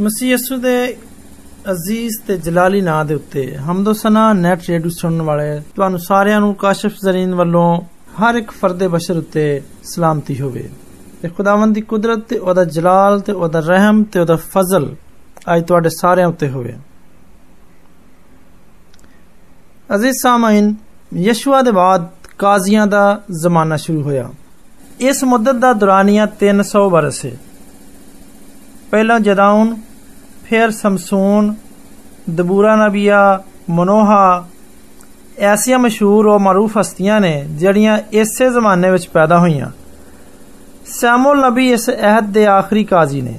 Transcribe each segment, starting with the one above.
ਮਸੀਹ ਯਸੂ ਦੇ ਅਜ਼ੀਜ਼ ਤੇ ਜਲਾਲੀ ਨਾਂ ਦੇ ਉੱਤੇ ਹਮਦੋ ਸਨਾ ਨੈਟ ਰੇਡੀਓ ਸੁਣਨ ਵਾਲੇ ਤੁਹਾਨੂੰ ਸਾਰਿਆਂ ਨੂੰ ਕਾਸ਼ਫ ਜ਼ਰੀਨ ਵੱਲੋਂ ਹਰ ਇੱਕ ਫਰਦੇ ਬਸ਼ਰ ਉੱਤੇ ਸਲਾਮਤੀ ਹੋਵੇ ਤੇ ਖੁਦਾਵੰਦ ਦੀ ਕੁਦਰਤ ਤੇ ਉਹਦਾ ਜਲਾਲ ਤੇ ਉਹਦਾ ਰਹਿਮ ਤੇ ਉਹਦਾ ਫਜ਼ਲ ਅੱਜ ਤੁਹਾਡੇ ਸਾਰਿਆਂ ਉੱਤੇ ਹੋਵੇ ਅਜ਼ੀਜ਼ ਸਾਮਾਈਨ ਯਸ਼ੂਆ ਦੇ ਬਾਅਦ ਕਾਜ਼ੀਆਂ ਦਾ ਜ਼ਮਾਨਾ ਸ਼ੁਰੂ ਹੋਇਆ ਇਸ ਮੁੱਦਤ ਦਾ ਦੁਰਾਨੀਆ 300 ਬਰਸ ਹੈ ਪਹਿਲਾਂ ਜਦਾਉਨ ਫਿਰ ਸਮਸੂਨ ਦਬੂਰਾ ਨਬੀਆ ਮਨੋਹਾ ਐਸੀਆਂ ਮਸ਼ਹੂਰ ਔਰ ਮਾਰੂਫ ਹਸਤੀਆਂ ਨੇ ਜਿਹੜੀਆਂ ਇਸੇ ਜ਼ਮਾਨੇ ਵਿੱਚ ਪੈਦਾ ਹੋਈਆਂ ਸੈਮੂਲ ਨਬੀ ਇਸ ਅਹਿਦ ਦੇ ਆਖਰੀ ਕਾਜ਼ੀ ਨੇ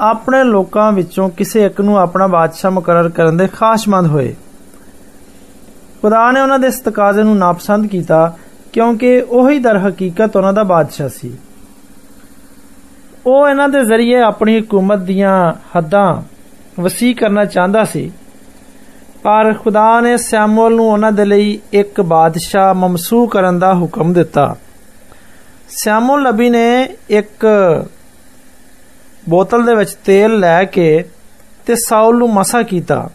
ਆਪਣੇ ਲੋਕਾਂ ਵਿੱਚੋਂ ਕਿਸੇ ਇੱਕ ਨੂੰ ਆਪਣਾ ਬਾਦਸ਼ਾਹ ਮੁਕਰਰ ਕਰਨ ਦੇ ਖਾਸ਼ਮੰਦ ਹੋਏ ਖੁਦਾ ਨੇ ਉਹਨਾਂ ਦੇ ਇਸ ਤਕਾਜ਼ੇ ਨੂੰ ਨਾਪਸੰਦ ਕੀਤਾ ਕਿਉਂਕਿ ਉਹੀ ਦਰ ਹਕੀਕਤ ਉਹਨਾਂ ਦਾ ਬਾਦਸ਼ਾਹ ਸੀ ਉਹ ਇਹਨਾਂ ਦੇ ਜ਼ਰੀਏ ਆਪਣੀ ਹਕੂਮਤ ਦੀਆਂ ਹੱਦਾਂ ਵਸੀ ਕਰਨਾ ਚਾਹੁੰਦਾ ਸੀ ਪਰ ਖੁਦਾ ਨੇ ਸੈਮੂਅਲ ਨੂੰ ਉਹਨਾਂ ਦੇ ਲਈ ਇੱਕ ਬਾਦਸ਼ਾਹ ਮਮਸੂ ਕਰਨ ਦਾ ਹੁਕਮ ਦਿੱਤਾ ਸੈਮੂਅਲ ਨਬੀ ਨੇ ਇੱਕ ਬੋਤਲ ਦੇ ਵਿੱਚ ਤੇਲ ਲੈ ਕੇ ਤੇ ਸਾਊਲ ਨੂੰ ਮਸਾ ਕੀਤਾ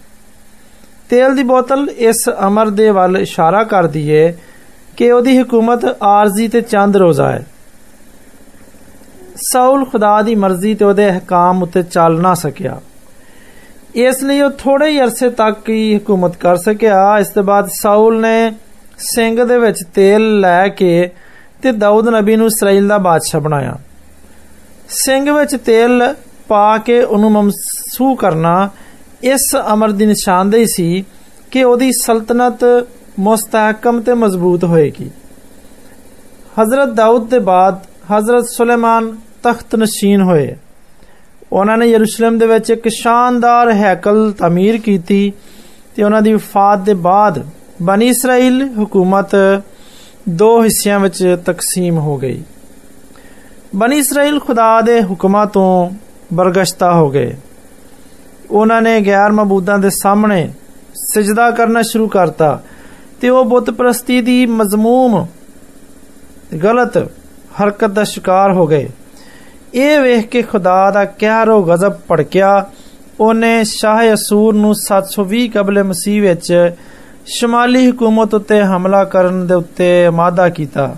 ਤੇਲ ਦੀ ਬੋਤਲ ਇਸ ਅਮਰ ਦੇ ਵੱਲ ਇਸ਼ਾਰਾ ਕਰਦੀ ਏ ਕਿ ਉਹਦੀ ਹਕੂਮਤ ਆਰਜ਼ੀ ਤੇ ਚੰਦ ਰੋਜ਼ਾ ਹੈ ਸਾਊਲ ਖੁਦਾ ਦੀ ਮਰਜ਼ੀ ਤੇ ਉਹਦੇ ਹਕਾਮ ਉੱਤੇ ਚੱਲ ਨਾ ਸਕਿਆ ਇਸ ਲਈ ਉਹ ਥੋੜੇ ਹੀ ਅਰਸੇ ਤੱਕ ਹੀ ਹਕੂਮਤ ਕਰ ਸਕਿਆ ਇਸ ਤੋਂ ਬਾਅਦ ਸਾਊਲ ਨੇ ਸਿੰਘ ਦੇ ਵਿੱਚ ਤੇਲ ਲੈ ਕੇ ਤੇ ਦਾਊਦ ਨਬੀ ਨੂੰ ਇਸਰਾਇਲ ਦਾ ਬਾਦਸ਼ਾਹ ਬਣਾਇਆ ਸਿੰਘ ਵਿੱਚ ਤੇਲ ਪਾ ਕੇ ਉਹਨੂੰ ਮਮਸੂ ਕਰਨਾ ਇਸ ਅਮਰ ਦੀ ਨਿਸ਼ਾਨਦੇਹੀ ਸੀ ਕਿ ਉਹਦੀ ਸਲਤਨਤ ਮੁਸਤਹਕਮ ਤੇ ਮਜ਼ਬੂਤ ਹੋਏਗੀ ਹਜ਼ਰਤ ਦਾਊਦ ਦੇ ਬਾਅਦ ਹਜ਼ਰਤ ਸੁਲੇਮਾਨ ਤਖਤ ਨਸ਼ੀਨ ਹੋਏ ਉਹਨਾਂ ਨੇ ਯਰੂਸ਼ਲਮ ਦੇ ਵਿੱਚ ਇੱਕ ਸ਼ਾਨਦਾਰ ਹੈਕਲ ਤਾਮੀਰ ਕੀਤੀ ਤੇ ਉਹਨਾਂ ਦੀ ਵਫਾਤ ਦੇ ਬਾਅਦ ਬਨੀ ਇਸਰਾਇਲ ਹਕੂਮਤ ਦੋ ਹਿੱਸਿਆਂ ਵਿੱਚ ਤਕਸੀਮ ਹੋ ਗਈ ਬਨੀ ਇਸਰਾਇਲ ਖੁਦਾ ਦੇ ਹੁਕਮਾਂ ਤੋਂ ਬਰਗਸ਼ਤਾ ਹੋ ਗਏ ਉਹਨਾਂ ਨੇ ਗੈਰ ਮਬੂਦਾਂ ਦੇ ਸਾਹਮਣੇ ਸਜਦਾ ਕਰਨਾ ਸ਼ੁਰੂ ਕਰਤਾ ਤੇ ਉਹ ਬੁੱਤ ਪ੍ਰਸਤੀ ਦੀ ਮਜ਼ਮੂਮ ਗਲਤ ਹਰਕਤ ਦਾ ਸ਼ਿਕਾਰ ਹੋ ਗਏ ਇਹ ਵੇਖ ਕੇ ਖੁਦਾ ਦਾ ਕਹਿਰੋ ਗਜ਼ਬ ਭੜਕਿਆ ਉਹਨੇ ਸ਼ਾਹ ਅਸੂਰ ਨੂੰ 720 ਕਬਲੇ ਮਸੀਹ ਵਿੱਚ ਸ਼ਮਾਲੀ ਹਕੂਮਤ ਉੱਤੇ ਹਮਲਾ ਕਰਨ ਦੇ ਉੱਤੇ ਆਮਾਦਾ ਕੀਤਾ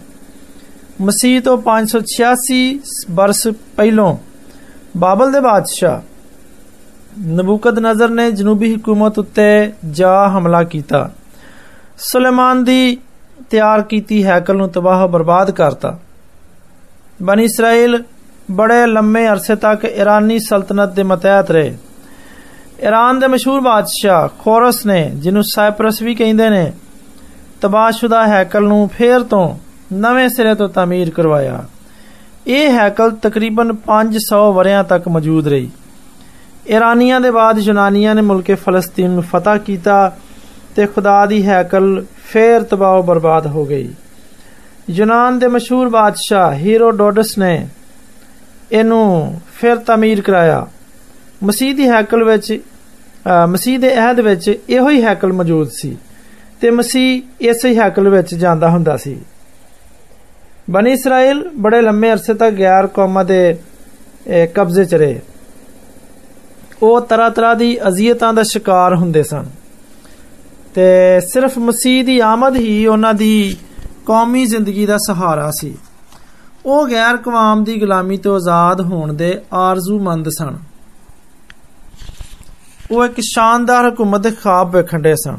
ਮਸੀਹ ਤੋਂ 586 ਬਰਸ ਪਹਿਲੋਂ ਬਾਬਲ ਦੇ ਬਾਦਸ਼ਾਹ ਨਬੂਕਦ ਨਜ਼ਰ ਨੇ ਜਨੂਬੀ ਹਕੂਮਤ ਉੱਤੇ ਜਾ ਹਮਲਾ ਕੀਤਾ ਸੁਲੇਮਾਨ ਦੀ ਤਿਆਰ ਕੀਤੀ ਹੈਕਲ ਨੂੰ ਤਬਾਹ ਬਰਬਾਦ ਕਰਤਾ ਬਨੀ ਇਸਰਾਇਲ ਬੜੇ ਲੰਮੇ ਅਰਸੇ ਤੱਕ ਇਰਾਨੀ ਸਲਤਨਤ ਦੇ ਮਤਹਿਤ ਰਹੇ ਈਰਾਨ ਦੇ ਮਸ਼ਹੂਰ ਬਾਦਸ਼ਾਹ ਖੋਰਸ ਨੇ ਜਿਹਨੂੰ ਸਾਈਪਰਸ ਵੀ ਕਹਿੰਦੇ ਨੇ ਤਬਾਹਸ਼ੁਦਾ ਹੈਕਲ ਨੂੰ ਫੇਰ ਤੋਂ ਨਵੇਂ ਸਿਰੇ ਤੋਂ ਤਾਮੀਰ ਕਰਵਾਇਆ ਇਹ ਹੈਕਲ ਤਕਰੀਬਨ 500 ਵਰਿਆਂ ਤੱਕ ਮੌਜੂਦ ਰਹੀ ਇਰਾਨੀਆਂ ਦੇ ਬਾਅਦ ਯੂਨਾਨੀਆਂ ਨੇ ਮੁਲਕੇ ਫਲਸਤੀਨ ਨੂੰ ਫਤਹ ਕੀਤਾ ਤੇ ਖੁਦਾ ਦੀ ਹੈਕਲ ਫੇਰ ਤਬਾਹ ਬਰਬਾਦ ਹੋ ਗਈ ਯੂਨਾਨ ਦੇ ਮਸ਼ਹੂਰ ਬਾਦਸ਼ਾਹ ਹੀਰੋਡੋਡਸ ਨੇ ਇਹਨੂੰ ਫਿਰ ਤਾਮੀਰ ਕਰਾਇਆ। ਮਸੀਹ ਦੀ ਹੈਕਲ ਵਿੱਚ ਮਸੀਹ ਦੇ ਅਹਿਦ ਵਿੱਚ ਇਹੋ ਹੀ ਹੈਕਲ ਮੌਜੂਦ ਸੀ ਤੇ ਮਸੀਹ ਇਸੇ ਹੈਕਲ ਵਿੱਚ ਜਾਂਦਾ ਹੁੰਦਾ ਸੀ। ਬਨੀ ਇਸਰਾਇਲ ਬੜੇ ਲੰਮੇ ਅਰਸੇ ਤੱਕ ਗੈਰ ਕੌਮਾਂ ਦੇ ਕਬਜ਼ੇ 'ਚ ਰਹੇ। ਉਹ ਤਰ੍ਹਾਂ ਤਰ੍ਹਾਂ ਦੀ ਅਜ਼ੀਅਤਾਂ ਦਾ ਸ਼ਿਕਾਰ ਹੁੰਦੇ ਸਨ। ਤੇ ਸਿਰਫ ਮਸੀਹ ਦੀ ਆਮਦ ਹੀ ਉਹਨਾਂ ਦੀ ਕੌਮੀ ਜ਼ਿੰਦਗੀ ਦਾ ਸਹਾਰਾ ਸੀ। ਉਹ ਗੈਰ ਕਵਾਮ ਦੀ ਗੁਲਾਮੀ ਤੋਂ ਆਜ਼ਾਦ ਹੋਣ ਦੇ ਆਰਜ਼ੂਮੰਦ ਸਨ। ਉਹ ਇੱਕ ਸ਼ਾਨਦਾਰ ਹਕੂਮਤ ਦੇ ਖਾਬ ਵੇਖਣ ਸਨ।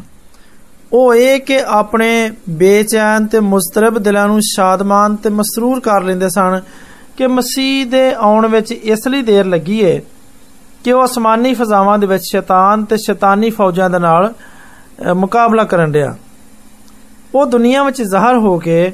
ਉਹ ਇਹ ਕਿ ਆਪਣੇ ਬੇਚੈਨ ਤੇ ਮੁਸਤਰਬ ਦਿਲਾਂ ਨੂੰ ਸ਼ਾਦਮਾਨ ਤੇ ਮਸਰੂਰ ਕਰ ਲੈਂਦੇ ਸਨ ਕਿ ਮਸੀਹ ਦੇ ਆਉਣ ਵਿੱਚ ਇਸ ਲਈ ਦੇਰ ਲੱਗੀ ਏ ਕਿ ਉਹ ਅਸਮਾਨੀ ਫਜ਼ਾਵਾਂ ਦੇ ਵਿੱਚ ਸ਼ੈਤਾਨ ਤੇ ਸ਼ੈਤਾਨੀ ਫੌਜਾਂ ਦੇ ਨਾਲ ਮੁਕਾਬਲਾ ਕਰਨ ਰਿਹਾ ਉਹ ਦੁਨੀਆ ਵਿੱਚ ਜ਼ਾਹਰ ਹੋ ਕੇ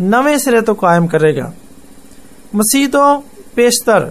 ਨਵੇਂ ਸਿਰੇ ਤੋਂ ਕਾਇਮ ਕਰੇਗਾ ਮਸੀਹ ਤੋਂ ਪੇਸ਼ਤਰ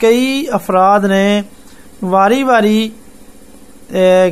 ਕਈ ਅਫਰਾਦ ਨੇ ਵਾਰੀ-ਵਾਰੀ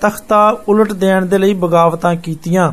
ਤਖਤਾ ਉਲਟ ਦੇਣ ਦੇ ਲਈ ਬਗਾਵਤਾਂ ਕੀਤੀਆਂ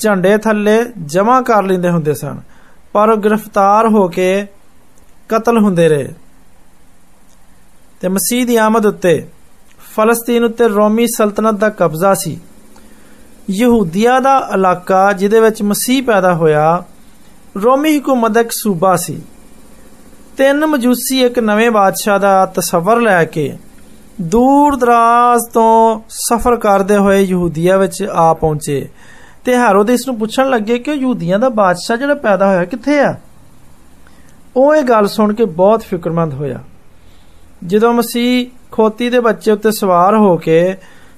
ਝੰਡੇ ਥੱਲੇ ਜਮ੍ਹਾਂ ਕਰ ਲੈਂਦੇ ਹੁੰਦੇ ਸਨ ਪਰ ਉਹ ਗ੍ਰਿਫਤਾਰ ਹੋ ਕੇ ਕਤਲ ਹੁੰਦੇ ਰਹੇ ਤੇ ਮਸੀਹ ਦੀ ਆਮਦ ਉੱਤੇ ਫਲਸਤੀਨ ਉੱਤੇ ਰੋਮੀ ਸਲਤਨਤ ਦਾ ਕਬਜ਼ਾ ਸੀ ਯਹੂਦੀਆ ਦਾ ਇਲਾਕਾ ਜਿਹਦੇ ਵਿੱਚ ਮਸੀਹ ਪੈਦਾ ਹੋਇਆ ਰੋਮੀ ਹਕੂਮਤ ਦਾ ਇੱਕ ਸੂਬਾ ਸੀ ਤਿੰਨ ਮਜੂਸੀ ਇੱਕ ਨਵੇਂ ਬਾਦਸ਼ਾਹ ਦਾ ਤਸਵਰ ਲੈ ਕੇ ਦੂਰ ਦਰਾਜ਼ ਤੋਂ ਸਫ਼ਰ ਕਰਦੇ ਹੋਏ ਯਹੂਦੀਆ ਵਿੱਚ ਆ ਪਹੁੰਚੇ ਤੇ ਹੈਰੋਦ ਇਸ ਨੂੰ ਪੁੱਛਣ ਲੱਗੇ ਕਿ ਯਹੂਦੀਆਂ ਦਾ ਬਾਦਸ਼ਾਹ ਜਿਹੜਾ ਪੈਦਾ ਹੋਇਆ ਕਿੱਥੇ ਆ ਉਹ ਇਹ ਗੱਲ ਸੁਣ ਕੇ ਬਹੁਤ ਫਿਕਰਮੰਦ ਹੋਇਆ ਜਦੋਂ ਮਸੀਹ ਖੋਤੀ ਦੇ ਬੱਚੇ ਉੱਤੇ ਸਵਾਰ ਹੋ ਕੇ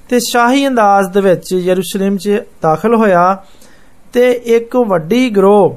ਤੇ ਸ਼ਾਹੀ ਅੰਦਾਜ਼ ਦੇ ਵਿੱਚ ਯਰੂਸ਼ਲਮ 'ਚ ਦਾਖਲ ਹੋਇਆ ਤੇ ਇੱਕ ਵੱਡੀ ਗਰੋਹ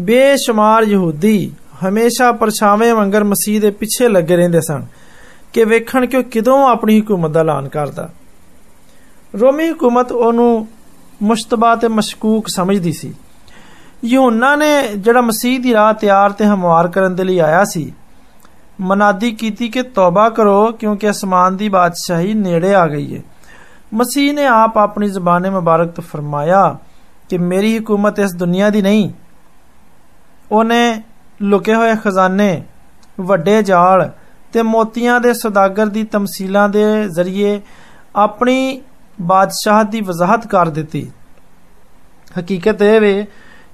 ਬੇਸ਼ੁਮਾਰ ਯਹੂਦੀ ਹਮੇਸ਼ਾ ਪਰਛਾਵੇਂ ਵਾਂਗਰ ਮਸੀਹ ਦੇ ਪਿੱਛੇ ਲੱਗੇ ਰਹਿੰਦੇ ਸਨ ਕਿ ਵੇਖਣ ਕਿ ਉਹ ਕਿਦੋਂ ਆਪਣੀ ਹਕੂਮਤ ਦਾ ਐਲਾਨ ਕਰਦਾ ਰੋਮੀ ਹਕੂਮਤ ਉਹਨੂੰ ਮੁਸ਼ਤਬਾ ਤੇ ਮਸ਼ਕੂਕ ਸਮਝਦੀ ਸੀ ਯਹੋਨਾ ਨੇ ਜਿਹੜਾ ਮਸੀਹ ਦੀ ਰਾਹ ਤਿਆਰ ਤੇ ਹਮਵਾਰ ਕਰਨ ਦੇ ਲਈ ਆਇਆ ਸੀ ਮਨਾਦੀ ਕੀਤੀ ਕਿ ਤੌਬਾ ਕਰੋ ਕਿਉਂਕਿ ਅਸਮਾਨ ਦੀ ਬਾਦਸ਼ਾਹੀ ਨੇੜੇ ਆ ਗਈ ਹੈ ਮਸੀਹ ਨੇ ਆਪ ਆਪਣੀ ਜ਼ਬਾਨੇ ਮੁਬਾਰਕ ਤੋਂ ਫਰਮਾਇਆ ਕਿ ਮੇਰੀ ਹਕੂਮਤ ਇਸ ਦੁਨੀਆ ਦੀ ਨਹੀਂ ਉਹਨੇ ਲੁਕੇ ਹੋਏ ਖਜ਼ਾਨੇ ਵੱਡੇ ਜਾਲ ਤੇ ਮੋਤੀਆਂ ਦੇ ਸੌਦਾਗਰ ਦੀ ਤਮਸੀਲਾਂ ਦੇ ਜ਼ਰੀਏ ਆਪਣੀ ਬਾਦਸ਼ਾਹ ਦੀ ਵਜ਼ਾਹਤ ਕਰ ਦਿੱਤੀ ਹਕੀਕਤ ਇਹ ਵੇ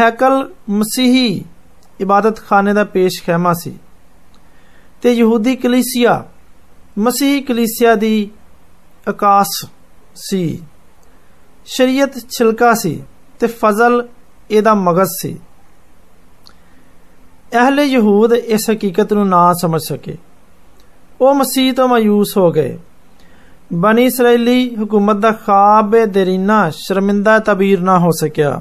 ਹੈਕਲ ਮਸੀਹੀ ਇਬਾਦਤਖਾਨੇ ਦਾ ਪੇਸ਼ਖੈਮਾ ਸੀ ਤੇ ਯਹੂਦੀ ਕਲੀਸਿਆ ਮਸੀਹੀ ਕਲੀਸਿਆ ਦੀ ਆਕਾਸ਼ ਸੀ ਸ਼ਰੀਅਤ ਛਿਲਕਾ ਸੀ ਤੇ ਫਜ਼ਲ ਇਹਦਾ ਮਗਜ਼ ਸੀ ਅਹਲੇ ਯਹੂਦ ਇਸ ਹਕੀਕਤ ਨੂੰ ਨਾ ਸਮਝ ਸਕੇ वो मसीह तो मायूस हो गए बनी इसराइली हुकूमत का खाब देरीना शर्मिंदा तबीर ना हो सकिया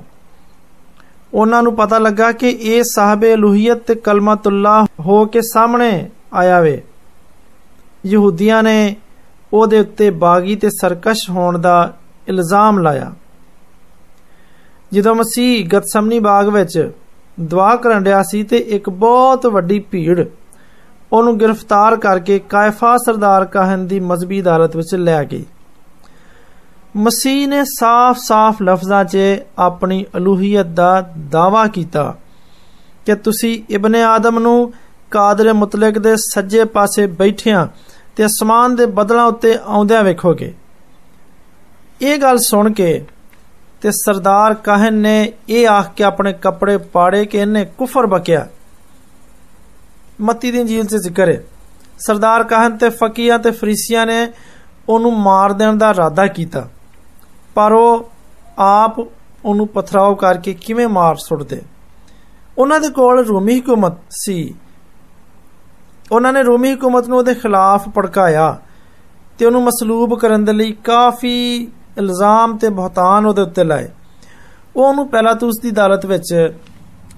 ਉਹਨਾਂ ਨੂੰ ਪਤਾ ਲੱਗਾ ਕਿ ਇਹ ਸਾਹਬੇ ਲੂਹੀਅਤ ਤੇ ਕਲਮਤੁੱਲਾ ਹੋ ਕੇ ਸਾਹਮਣੇ ਆਇਆ ਵੇ ਯਹੂਦੀਆਂ ਨੇ ਉਹਦੇ ਉੱਤੇ ਬਾਗੀ ਤੇ ਸਰਕਸ਼ ਹੋਣ ਦਾ ਇਲਜ਼ਾਮ ਲਾਇਆ ਜਦੋਂ ਮਸੀਹ ਗਤਸਮਨੀ ਬਾਗ ਵਿੱਚ ਦੁਆ ਕਰਨ ਰਿਹਾ ਸੀ ਤੇ ਇੱਕ ਬਹੁਤ ਵੱਡੀ ਭੀੜ ਉਹਨੂੰ ਗ੍ਰਿਫਤਾਰ ਕਰਕੇ ਕਾਇਫਾ ਸਰਦਾਰ ਕਾਹਨ ਦੀ ਮਜ਼ਬੀ ਅਦਾਲਤ ਵਿੱਚ ਲੈ ਗਈ ਮਸੀਹ ਨੇ ਸਾਫ਼-ਸਾਫ਼ ਲਫ਼ਜ਼ਾਂ 'ਚ ਆਪਣੀ ਅਲੂਹੀਅਤ ਦਾ ਦਾਵਾ ਕੀਤਾ ਕਿ ਤੁਸੀਂ ਇਬਨ ਆਦਮ ਨੂੰ ਕਾਦਰ ਮੁਤਲਕ ਦੇ ਸੱਜੇ ਪਾਸੇ ਬੈਠਿਆਂ ਤੇ ਅਸਮਾਨ ਦੇ ਬਦਲਾਂ ਉੱਤੇ ਆਉਂਦਿਆਂ ਵੇਖੋਗੇ ਇਹ ਗੱਲ ਸੁਣ ਕੇ ਤੇ ਸਰਦਾਰ ਕਾਹਨ ਨੇ ਇਹ ਆਖ ਕੇ ਆਪਣੇ ਕੱਪੜੇ ਪਾੜੇ ਕਿ ਇਹਨੇ ਕੁਫਰ ਬਕਿਆ ਮੱਤੀ ਦੀ ਇੰਜੀਲ 'ਚ ਜ਼ਿਕਰ ਹੈ ਸਰਦਾਰ ਕਾਹਨ ਤੇ ਫਕੀਆਂ ਤੇ ਫਰੀਸੀਆਂ ਨੇ ਉਹਨੂੰ ਮਾਰ ਦੇਣ ਦਾ ਇਰਾਦਾ ਕੀਤਾ ਪਰ ਉਹ ਆਪ ਉਹਨੂੰ ਪਥਰਾਓ ਕਰਕੇ ਕਿਵੇਂ ਮਾਰ ਸੁੱਟਦੇ ਉਹਨਾਂ ਦੇ ਕੋਲ ਰੋਮੀ ਹਕੂਮਤ ਸੀ ਉਹਨਾਂ ਨੇ ਰੋਮੀ ਹਕੂਮਤ ਨੂੰ ਉਹਦੇ ਖਿਲਾਫ ਪੜਕਾਇਆ ਤੇ ਉਹਨੂੰ ਮਸਲੂਬ ਕਰਨ ਦੇ ਲਈ ਕਾਫੀ ਇਲਜ਼ਾਮ ਤੇ ਬਹਤਾਨ ਉਹਦੇ ਉੱਤੇ ਲਾਏ ਉਹ ਉਹਨੂੰ ਪਹਿਲਾਂ ਤਾਂ ਉਸ ਦੀ ਅਦਾਲਤ ਵਿੱਚ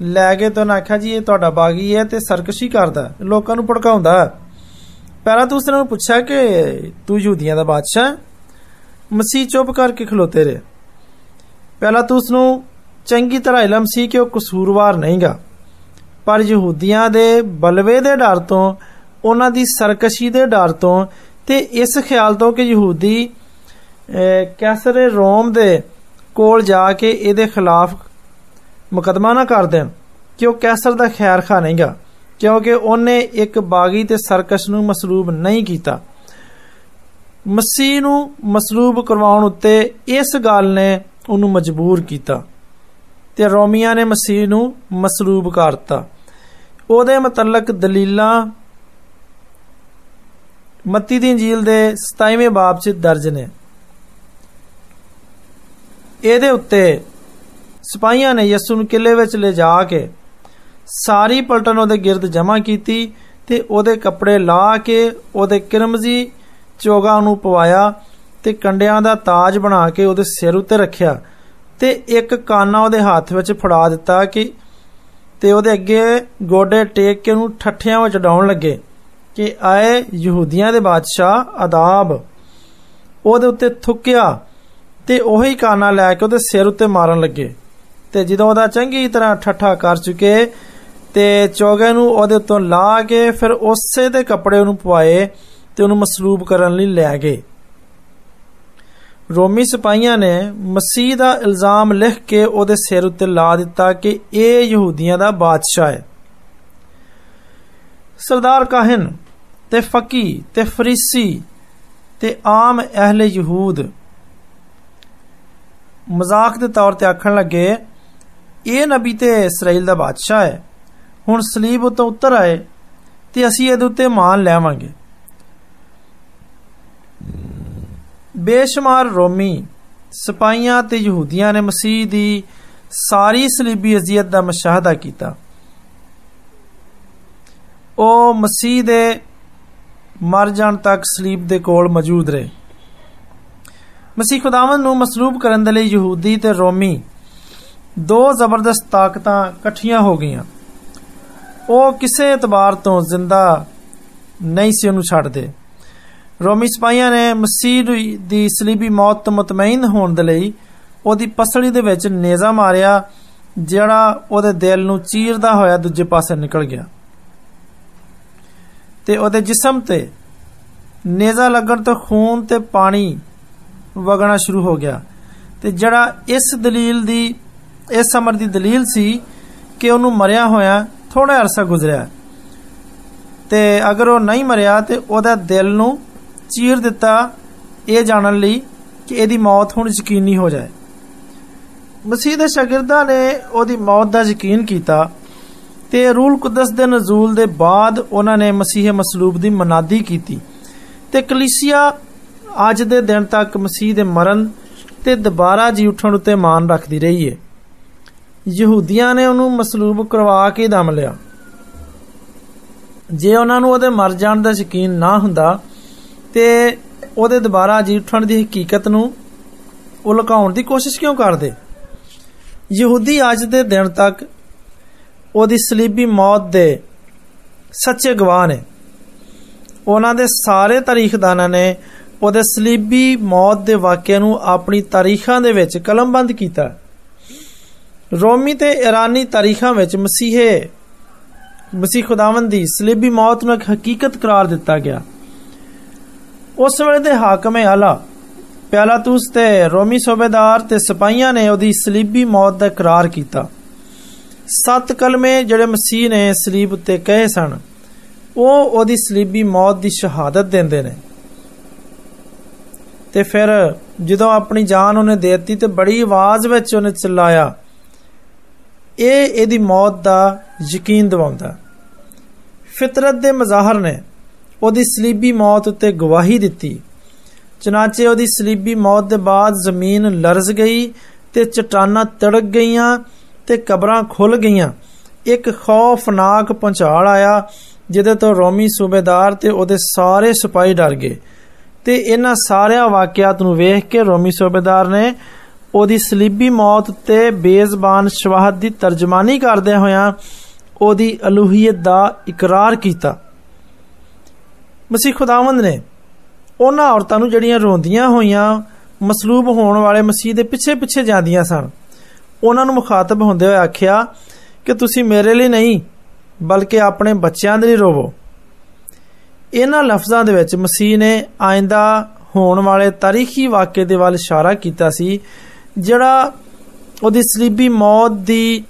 ਲੈ ਕੇ ਤਾਂ ਆਖਿਆ ਜੀ, ਇਹ ਤੁਹਾਡਾ ਬਾਗੀ ਹੈ ਤੇ ਸਰਕਸ਼ੀ ਕਰਦਾ ਲੋਕਾਂ ਨੂੰ ਭੜਕਾਉਂਦਾ ਪਹਿਲਾਂ ਤਾਂ ਉਸਨੇ ਉਹਨੂੰ ਪੁੱਛਿਆ ਕਿ ਤੂੰ ਯਹੂਦੀਆਂ ਦਾ ਬਾਦਸ਼ਾਹ ਮਸੀਹ ਚੁੱਪ ਕਰਕੇ ਖਲੋਤੇ ਰਹੇ। ਪਹਿਲਾਂ ਤਾਂ ਉਸ ਨੂੰ ਚੰਗੀ ਤਰ੍ਹਾਂ ਇਲਮ ਸੀ ਕਿ ਉਹ ਕਸੂਰਵਾਰ ਨਹੀਂਗਾ। ਪਰ ਯਹੂਦੀਆਂ ਦੇ ਬਲਵੇ ਦੇ ਡਰ ਤੋਂ, ਉਹਨਾਂ ਦੀ ਸਰਕਸ਼ੀ ਦੇ ਡਰ ਤੋਂ ਤੇ ਇਸ ਖਿਆਲ ਤੋਂ ਕਿ ਯਹੂਦੀ ਕੈਸਰ ਰੋਮ ਦੇ ਕੋਲ ਜਾ ਕੇ ਇਹਦੇ ਖਿਲਾਫ ਮੁਕਦਮਾ ਨਾ ਕਰ ਦੇਣ ਕਿ ਉਹ ਕੈਸਰ ਦਾ ਖੈਰ ਖਾ ਨਹੀਂਗਾ ਕਿਉਂਕਿ ਉਹਨੇ ਇੱਕ ਬਾਗੀ ਤੇ ਸਰਕਸ਼ ਨੂੰ ਮਸਲੂਬ ਨਹੀਂ ਕੀਤਾ ਮਸੀਹ ਨੂੰ ਮਸਲੂਬ ਕਰਵਾਉਣ ਉੱਤੇ ਇਸ ਗੱਲ ਨੇ ਉਹਨੂੰ ਮਜਬੂਰ ਕੀਤਾ ਤੇ ਰੋਮੀਆਂ ਨੇ ਮਸੀਹ ਨੂੰ ਮਸਲੂਬ ਕਰਤਾ ਉਹਦੇ ਮੁਤਲਕ ਦਲੀਲਾਂ ਮੱਤੀ ਦੀ ਇੰਜੀਲ ਦੇ 27ਵੇਂ ਬਾਬ 'ਚ ਦਰਜ ਨੇ ਇਹਦੇ ਉੱਤੇ ਸਿਪਾਹੀਆਂ ਨੇ ਯਿਸੂ ਨੂੰ ਕਿਲੇ ਵਿੱਚ ਲੈ ਜਾ ਕੇ ਸਾਰੀ ਪਲਟਨ ਉਹਦੇ ਗਿਰਦ ਜਮ੍ਹਾਂ ਕੀਤੀ ਤੇ ਉਹਦੇ ਕੱਪੜੇ ਲਾ ਕੇ ਉਹਦੇ ਕਿਰਮਜ਼ੀ ਚੋਗਾ ਨੂੰ ਪਵਾਇਆ ਤੇ ਕੰਡਿਆਂ ਦਾ ਤਾਜ ਬਣਾ ਕੇ ਉਹਦੇ ਸਿਰ ਉੱਤੇ ਰੱਖਿਆ ਤੇ ਇੱਕ ਕਾਨਾ ਉਹਦੇ ਹੱਥ ਵਿੱਚ ਫੜਾ ਦਿੱਤਾ ਕਿ ਤੇ ਉਹਦੇ ਅੱਗੇ ਗੋਡੇ ਟੇਕ ਕੇ ਉਹਨੂੰ ਠੱਠਿਆਂ ਵਿੱਚ ਡਾਉਣ ਲੱਗੇ ਕਿ ਆਏ ਯਹੂਦੀਆਂ ਦੇ ਬਾਦਸ਼ਾਹ ਆਦਾਬ ਉਹਦੇ ਉੱਤੇ ਥੁੱਕਿਆ ਤੇ ਉਹੀ ਕਾਨਾ ਲੈ ਕੇ ਉਹਦੇ ਸਿਰ ਉੱਤੇ ਮਾਰਨ ਲੱਗੇ ਤੇ ਜਦੋਂ ਉਹਦਾ ਚੰਗੀ ਤਰ੍ਹਾਂ ਠੱਠਾ ਕਰ ਚੁਕੇ ਤੇ ਚੋਗੇ ਨੂੰ ਉਹਦੇ ਉੱਤੋਂ ਲਾ ਕੇ ਫਿਰ ਉਸੇ ਦੇ ਕੱਪੜੇ ਉਹਨੂੰ ਪਵਾਏ ਤੇ ਉਹਨੂੰ ਮਸਲੂਬ ਕਰਨ ਲਈ ਲੈ ਗਏ ਰੋਮੀ ਸਿਪਾਹੀਆਂ ਨੇ ਮਸੀਹ ਦਾ ਇਲਜ਼ਾਮ ਲਿਖ ਕੇ ਉਹਦੇ ਸਿਰ ਉੱਤੇ ਲਾ ਦਿੱਤਾ ਕਿ ਇਹ ਯਹੂਦੀਆਂ ਦਾ ਬਾਦਸ਼ਾਹ ਹੈ ਸਰਦਾਰ ਕਾਹਨ ਤੇ ਫਕੀ ਤੇ ਫਰੀਸੀ ਤੇ ਆਮ ਅਹਲੇ ਯਹੂਦ ਮਜ਼ਾਕ ਦੇ ਤੌਰ ਤੇ ਆਖਣ ਲੱਗੇ ਇਹ ਨਬੀ ਤੇ ਇਸਰਾਇਲ ਦਾ ਬਾਦਸ਼ਾਹ ਹੈ। ਹੁਣ ਸਲੀਬ ਉਤੋਂ ਉੱਤਰ ਆਏ ਤੇ ਅਸੀਂ ਇਹਦੇ ਉੱਤੇ ਮਾਨ ਲੈਵਾਂਗੇ। ਬੇਸ਼ੁਮਾਰ ਰੋਮੀ ਸਿਪਾਹੀਆਂ ਤੇ ਯਹੂਦੀਆਂ ਨੇ ਮਸੀਹ ਦੀ ਸਾਰੀ ਸਲੀਬੀ ਅਜ਼ੀਅਤ ਦਾ ਮਸ਼ਾਹਦਾ ਕੀਤਾ। ਉਹ ਮਸੀਹ ਦੇ ਮਰ ਜਾਣ ਤੱਕ ਸਲੀਬ ਦੇ ਕੋਲ ਮੌਜੂਦ ਰਹੇ। ਮਸੀਹ ਖੁਦਾਵੰਦ ਨੂੰ ਮਸਲੂਬ ਕਰਨ ਦੇ ਲਈ ਯਹੂਦੀ ਤੇ ਰੋਮੀ ਦੋ ਜ਼ਬਰਦਸਤ ਤਾਕਤਾਂ ਇਕੱਠੀਆਂ ਹੋ ਗਈਆਂ। ਉਹ ਕਿਸੇ ਇਤਬਾਰ ਤੋਂ ਜ਼ਿੰਦਾ ਨਹੀਂ ਸੀ, ਉਹਨੂੰ ਛੱਡਦੇ ਰੋਮੀ ਸਿਪਾਹੀਆਂ ਨੇ ਮਸੀਹ ਦੀ ਸਲੀਬੀ ਮੌਤ ਤੋਂ ਮਤਮਈਨ ਹੋਣ ਦੇ ਲਈ ਉਹਦੀ ਪਸੜੀ ਦੇ ਵਿੱਚ ਨੇਜ਼ਾ ਮਾਰਿਆ, ਜਿਹੜਾ ਉਹਦੇ ਦਿਲ ਨੂੰ ਚੀਰਦਾ ਹੋਇਆ ਦੂਜੇ ਪਾਸੇ ਨਿਕਲ ਗਿਆ। ਤੇ ਉਹਦੇ ਜਿਸਮ ਤੇ ਨੇਜ਼ਾ ਲੱਗਣ ਤੋਂ ਖੂਨ ਤੇ ਪਾਣੀ ਵਗਣਾ ਸ਼ੁਰੂ ਹੋ ਗਿਆ। ਤੇ ਜਿਹੜਾ ਇਸ ਦਲੀਲ ਦੀ ਇਸ ਅਮਰ ਦੀ ਦਲੀਲ ਸੀ ਕਿ ਉਹਨੂੰ ਮਰਿਆ ਹੋਇਆ ਥੋੜਾ ਅਰਸਾ ਗੁਜ਼ਰਿਆ ਤੇ ਅਗਰ ਉਹ ਨਹੀਂ ਮਰਿਆ ਤੇ ਉਹਦਾ ਦਿਲ ਨੂੰ ਚੀਰ ਦਿੱਤਾ ਇਹ ਜਾਣਨ ਲਈ ਕਿ ਇਹਦੀ ਮੌਤ ਹੁਣ ਯਕੀਨੀ ਹੋ ਜਾਏ ਮਸੀਹ ਦੇ ਸ਼ਾਗਿਰਦਾਂ ਨੇ ਉਹਦੀ ਮੌਤ ਦਾ ਯਕੀਨ ਕੀਤਾ ਤੇ ਰੂਲ ਕੁਦਸ ਦੇ ਨਜ਼ੂਲ ਦੇ ਬਾਅਦ ਉਹਨਾਂ ਨੇ ਮਸੀਹ ਮਸਲੂਬ ਦੀ ਮਨਾਦੀ ਕੀਤੀ ਤੇ ਕਲੀਸਿਆ ਅੱਜ ਦੇ ਦਿਨ ਤੱਕ ਮਸੀਹ ਦੇ ਮਰਨ ਤੇ ਦੁਬਾਰਾ ਜੀ ਉੱਠਣ ਉੱਤੇ ਮਾਨ ਰੱਖਦੀ ਰਹੀ ਹੈ ਯਹੂਦੀਆਂ ਨੇ ਉਹਨੂੰ ਮਸਲੂਬ ਕਰਵਾ ਕੇ ਦਮ ਲਿਆ। ਜੇ ਉਹਨਾਂ ਨੂੰ ਉਹਦੇ ਮਰ ਜਾਣ ਦਾ ਯਕੀਨ ਨਾ ਹੁੰਦਾ, ਤੇ ਉਹਦੇ ਦੁਬਾਰਾ ਜੀ ਉੱਠਣ ਦੀ ਹਕੀਕਤ ਨੂੰ ਉਹ ਲੁਕਾਉਣ ਦੀ ਕੋਸ਼ਿਸ਼ ਕਿਉਂ ਕਰਦੇ? ਯਹੂਦੀ ਅੱਜ ਦੇ ਦਿਨ ਤੱਕ ਉਹਦੀ ਸਲੀਬੀ ਮੌਤ ਦੇ ਸੱਚੇ ਗਵਾਹ ਨੇ। ਉਹਨਾਂ ਦੇ ਸਾਰੇ ਤਾਰੀਖਦਾਨਾਂ ਨੇ ਉਹਦੇ ਸਲੀਬੀ ਮੌਤ ਦੇ ਵਾਕਿਆ ਨੂੰ ਆਪਣੀ ਤਾਰੀਖਾਂ ਦੇ ਵਿੱਚ ਕਲਮਬੰਦ ਕੀਤਾ। ਰੋਮੀ ਤੇ ਇਰਾਨੀ ਤਾਰੀਖਾਂ ਵਿੱਚ ਮਸੀਹੇ ਮਸੀਹ ਖੁਦਾਵੰਦ ਦੀ ਸਲੀਬੀ ਮੌਤ ਨੂੰ ਇੱਕ ਹਕੀਕਤ ਕਰਾਰ ਦਿੱਤਾ ਗਿਆ ਉਸ ਵੇਲੇ ਦੇ ਹਾਕਮ ਆਲਾ ਪਿਆਲਾਤੂਸ ਤੇ ਰੋਮੀ ਸੂਬੇਦਾਰ ਤੇ ਸਿਪਾਹੀਆਂ ਨੇ ਉਹਦੀ ਸਲੀਬੀ ਮੌਤ ਦਾ ਇਕਰਾਰ ਕੀਤਾ ਸੱਤ ਕਲਮੇ ਜਿਹੜੇ ਮਸੀਹ ਨੇ ਸਲੀਬ ਉੱਤੇ ਕਹੇ ਸਨ ਉਹ ਉਹਦੀ ਸਲੀਬੀ ਮੌਤ ਦੀ ਸ਼ਹਾਦਤ ਦਿੰਦੇ ਨੇ ਤੇ ਫਿਰ ਜਦੋਂ ਆਪਣੀ ਜਾਨ ਉਹਨੇ ਦੇ ਦਿੱਤੀ ਤੇ ਬੜੀ ਆਵਾਜ਼ ਵਿੱਚ ਉਹਨੇ ਚਿল্লাਇਆ ਇਹ ਇਹਦੀ ਮੌਤ ਦਾ ਯਕੀਨ ਦਿਵਾਉਂਦਾ ਫਿਤਰਤ ਦੇ ਮਜ਼ਾਹਰ ਨੇ ਉਹਦੀ ਸਲੀਬੀ ਮੌਤ ਉੱਤੇ ਗਵਾਹੀ ਦਿੱਤੀ ਚਨਾਚੇ ਉਹਦੀ ਸਲੀਬੀ ਮੌਤ ਦੇ ਬਾਅਦ ਜ਼ਮੀਨ ਲਰਜ਼ ਗਈ ਤੇ ਚਟਾਨਾਂ ਤੜਕ ਗਈਆਂ ਤੇ ਕਬਰਾਂ ਖੁੱਲ ਗਈਆਂ ਇੱਕ ਖੌਫਨਾਕ ਪੰਚਾਲ ਆਇਆ ਜਿਹਦੇ ਤੋਂ ਰੋਮੀ ਸੂਬੇਦਾਰ ਤੇ ਉਹਦੇ ਸਾਰੇ ਸਿਪਾਹੀ ਡਰ ਗਏ ਤੇ ਇਹਨਾਂ ਸਾਰਿਆਂ ਵਾਕਿਆਤ ਨੂੰ ਵੇਖ ਕੇ ਰੋਮੀ ਸੂਬੇਦਾਰ ਨੇ ਉਹਦੀ ਸਲੀਬੀ ਮੌਤ ਤੇ ਬੇਜ਼ਬਾਨ ਸ਼ਵਾਹਦ ਦੀ ਤਰਜਮਾਨੀ ਕਰਦੇ ਹੋਇਆਂ ਉਹਦੀ ਅਲੂਹੀਅਤ ਦਾ ਇਕਰਾਰ ਕੀਤਾ ਮਸੀਹ ਖੁਦਾਵੰਦ ਨੇ ਉਹਨਾਂ ਔਰਤਾਂ ਨੂੰ ਜਿਹੜੀਆਂ ਰੋਂਦੀਆਂ ਹੋਈਆਂ ਮਸਲੂਬ ਹੋਣ ਵਾਲੇ ਮਸੀਹ ਦੇ ਪਿੱਛੇ ਪਿੱਛੇ ਜਾਂਦੀਆਂ ਸਨ ਉਹਨਾਂ ਨੂੰ ਮੁਖਾਤਬ ਹੁੰਦੇ ਹੋਏ ਆਖਿਆ ਕਿ ਤੁਸੀਂ ਮੇਰੇ ਲਈ ਨਹੀਂ ਬਲਕਿ ਆਪਣੇ ਬੱਚਿਆਂ ਦੇ ਲਈ ਰੋਵੋ ਇਹਨਾਂ ਲਫ਼ਜ਼ਾਂ ਦੇ ਵਿੱਚ ਮਸੀਹ ਨੇ ਆਇੰਦਾ ਹੋਣ ਵਾਲੇ ਤਾਰੀਖੀ ਵਾਕਿਏ ਦੇ ਵੱਲ ਇਸ਼ਾਰਾ ਕੀਤਾ ਸੀ ਜਿਹੜਾ ਉਹਦੀ ਸਲੀਬੀ ਮੌਤ ਦੀ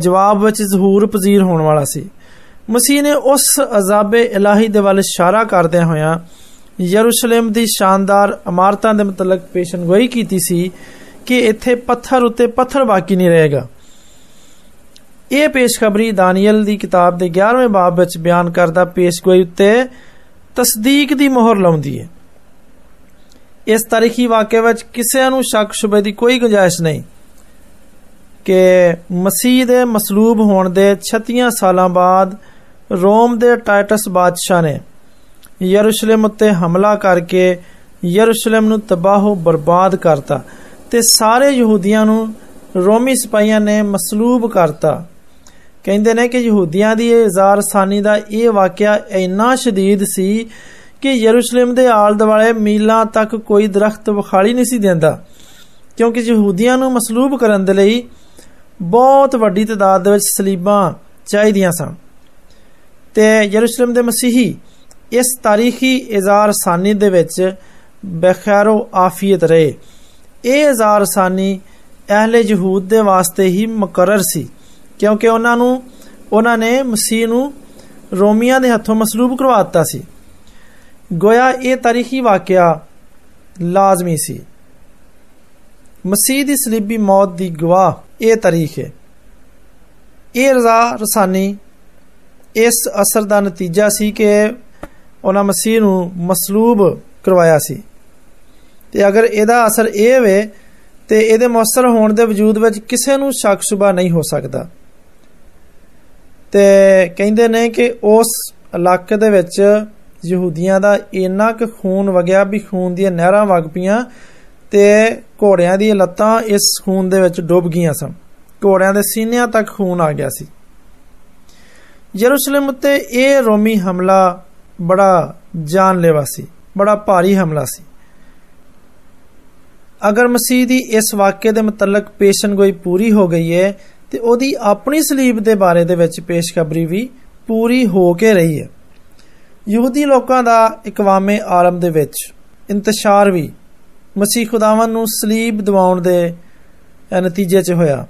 ਜਵਾਬ ਵਿੱਚ ਜ਼ਹੂਰ ਪਜ਼ੀਰ ਹੋਣ ਵਾਲਾ ਸੀ ਮਸੀਹ ਨੇ ਉਸ ਅਜ਼ਾਬੇ ਇਲਾਹੀ ਦੇ ਵੱਲ ਇਸ਼ਾਰਾ ਕਰਦਿਆਂ ਹੋਇਆਂ ਯਰੂਸ਼ਲਮ ਦੀ ਸ਼ਾਨਦਾਰ ਇਮਾਰਤਾਂ ਦੇ ਮੁਤਲਕ ਪੇਸ਼ਨਗੋਈ ਕੀਤੀ ਸੀ ਕਿ ਇੱਥੇ ਪੱਥਰ ਉੱਤੇ ਪੱਥਰ ਬਾਕੀ ਨਹੀਂ ਰਹੇਗਾ ਇਹ ਪੇਸ਼ਖਬਰੀ ਦਾਨੀਅਲ ਦੀ ਕਿਤਾਬ ਦੇ 11ਵੇਂ ਬਾਬ ਵਿੱਚ ਬਿਆਨ ਕਰਦਾ ਪੇਸ਼ਗੋਈ ਉੱਤੇ ਤਸਦੀਕ ਦੀ ਮੋਹਰ ਲਾਉਂਦੀ ਹੈ ਇਸ ਤਾਰੀਖੀ ਵਾਕਿਆ ਵਿੱਚ ਕਿਸੇ ਨੂੰ ਸ਼ੱਕ ਸ਼ੁਬੇ ਦੀ ਕੋਈ ਗੁੰਜਾਇਸ਼ ਨਹੀਂ ਕਿ ਮਸੀਹ ਦੇ ਮਸਲੂਬ ਹੋਣ ਦੇ 36 ਸਾਲਾਂ ਬਾਅਦ ਰੋਮ ਦੇ ਟਾਈਟਸ ਬਾਦਸ਼ਾਹ ਨੇ ਯਰੂਸ਼ਲਮ ਉੱਤੇ ਹਮਲਾ ਕਰਕੇ ਯਰੂਸ਼ਲਮ ਨੂੰ ਤਬਾਹ ਬਰਬਾਦ ਕਰਤਾ ਤੇ ਸਾਰੇ ਯਹੂਦੀਆਂ ਨੂੰ ਰੋਮੀ ਸਿਪਾਹੀਆਂ ਨੇ ਮਸਲੂਬ ਕਰਤਾ ਕਹਿੰਦੇ ਨੇ ਕਿ ਯਹੂਦੀਆਂ ਦੀ ਇਹ ਜ਼ਾਰ ਸਾਨੀ ਦਾ ਇਹ ਵਾਕਿਆ ਇੰਨਾ ਸ਼ਦੀਦ ਸੀ ਕਿ ਯਰੂਸ਼ਲਮ ਦੇ ਆਲ ਦੁਆਲੇ ਮੀਲਾਂ ਤੱਕ ਕੋਈ ਦਰਖਤ ਵਿਖਾਲੀ ਨਹੀਂ ਸੀ ਦਿੰਦਾ ਕਿਉਂਕਿ ਯਹੂਦੀਆਂ ਨੂੰ ਮਸਲੂਬ ਕਰਨ ਦੇ ਲਈ ਬਹੁਤ ਵੱਡੀ ਤਦਾਦ ਦੇ ਵਿੱਚ ਸਲੀਬਾਂ ਚਾਹੀਦੀਆਂ ਸਨ ਤੇ ਯਰੂਸ਼ਲਮ ਦੇ ਮਸੀਹੀ ਇਸ ਤਾਰੀਖੀ ਇਜ਼ਾਰ ਸਾਨੀ ਦੇ ਵਿੱਚ ਬਖੈਰੋ ਆਫੀਅਤ ਰਹੇ ਇਹ ਹਜ਼ਾਰ ਸਾਨੀ ਅਹਲੇ ਯਹੂਦ ਦੇ ਵਾਸਤੇ ਹੀ ਮੁਕਰਰ ਸੀ ਕਿਉਂਕਿ ਉਹਨਾਂ ਨੂੰ ਉਹਨਾਂ ਨੇ ਮਸੀਹ ਨੂੰ ਰੋਮੀਆਂ ਦੇ ਹੱਥੋਂ ਮਸਲੂਬ ਕਰਵਾਤਾ ਸੀ ਗੋਇਆ ਇਹ ਤਾਰੀਖੀ ਵਾਕਿਆ ਲਾਜ਼ਮੀ ਸੀ ਮਸੀਹ ਦੀ ਸਲੀਬੀ ਮੌਤ ਦੀ ਗਵਾਹ ਇਹ ਤਾਰੀਖ ਹੈ ਇਹ ਰਜ਼ਾ ਰਸਾਨੀ ਇਸ ਅਸਰ ਦਾ ਨਤੀਜਾ ਸੀ ਕਿ ਉਹਨਾਂ ਮਸੀਹ ਨੂੰ ਮਸਲੂਬ ਕਰਵਾਇਆ ਸੀ ਤੇ ਅਗਰ ਇਹਦਾ ਅਸਰ ਇਹ ਵੇ ਤੇ ਇਹਦੇ ਮੌਸਰ ਹੋਣ ਦੇ ਵਜੂਦ ਵਿੱਚ ਕਿਸੇ ਨੂੰ ਸ਼ੱਕ ਸ਼ੁਬਾ ਨਹੀਂ ਹੋ ਸਕਦਾ ਤੇ ਕਹਿੰਦੇ ਨੇ ਕਿ ਉਸ ਇਲਾਕੇ ਦੇ ਵਿੱਚ ਯਹੂਦੀਆਂ ਦਾ ਇੰਨਾ ਕੁ ਖੂਨ ਵਗਿਆ ਵੀ ਖੂਨ ਦੀਆਂ ਨਹਿਰਾਂ ਵਗ ਪੀਆਂ ਤੇ ਘੋੜਿਆਂ ਦੀਆਂ ਲੱਤਾਂ ਇਸ ਖੂਨ ਦੇ ਵਿੱਚ ਡੁੱਬ ਗਈਆਂ ਸਨ ਘੋੜਿਆਂ ਦੇ ਸੀਨਿਆਂ ਤੱਕ ਖੂਨ ਆ ਗਿਆ ਸੀ ਯਰੂਸ਼ਲਮ ਉੱਤੇ ਇਹ ਰੋਮੀ ਹਮਲਾ ਬੜਾ ਜਾਨਲੇਵਾ ਸੀ ਬੜਾ ਭਾਰੀ ਹਮਲਾ ਸੀ ਅਗਰ ਮਸੀਹ ਦੀ ਇਸ ਵਾਕਿਏ ਦੇ ਮੁਤਲਕ ਪੇਸ਼ਨਗੋਈ ਪੂਰੀ ਹੋ ਗਈ ਹੈ ਤੇ ਉਹਦੀ ਆਪਣੀ ਸਲੀਬ ਦੇ ਬਾਰੇ ਦੇ ਵਿੱਚ ਪੇਸ਼ਖਬਰੀ ਵੀ ਪੂਰੀ ਹੋ ਕੇ ਰਹੀ ਹੈ ਯਹੂਦੀ ਲੋਕਾਂ ਦਾ ਇਕਵਾਮੇ ਆਲਮ ਦੇ ਵਿੱਚ ਇੰਤਸ਼ਾਰ ਵੀ ਮਸੀਹ ਖੁਦਾਵੰ ਨੂੰ ਸਲੀਬ ਦਿਵਾਉਣ ਦੇ ਨਤੀਜੇ 'ਚ ਹੋਇਆ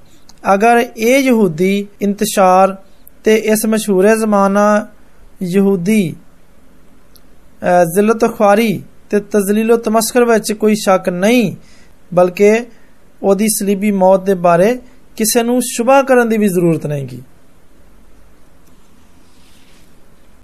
ਅਗਰ ਇਹ ਯਹੂਦੀ ਇੰਤਸ਼ਾਰ ਤੇ ਇਸ ਮਸ਼ਹੂਰੇ ਜ਼ਮਾਨਾ ਯਹੂਦੀ ਜ਼ਿਲਤ ਖਵਾਰੀ ਤੇ ਤਜ਼ਲੀਲ ਤਮਸਖਰ ਵਿੱਚ ਕੋਈ ਸ਼ੱਕ ਨਹੀਂ ਬਲਕਿ ਉਹਦੀ ਸਲੀਬੀ ਮੌਤ ਦੇ ਬਾਰੇ ਕਿਸੇ ਨੂੰ ਸ਼ੁਭਾ ਕਰਨ ਦੀ ਵੀ ਜ਼ਰੂਰਤ ਨਹੀਂ ਕੀ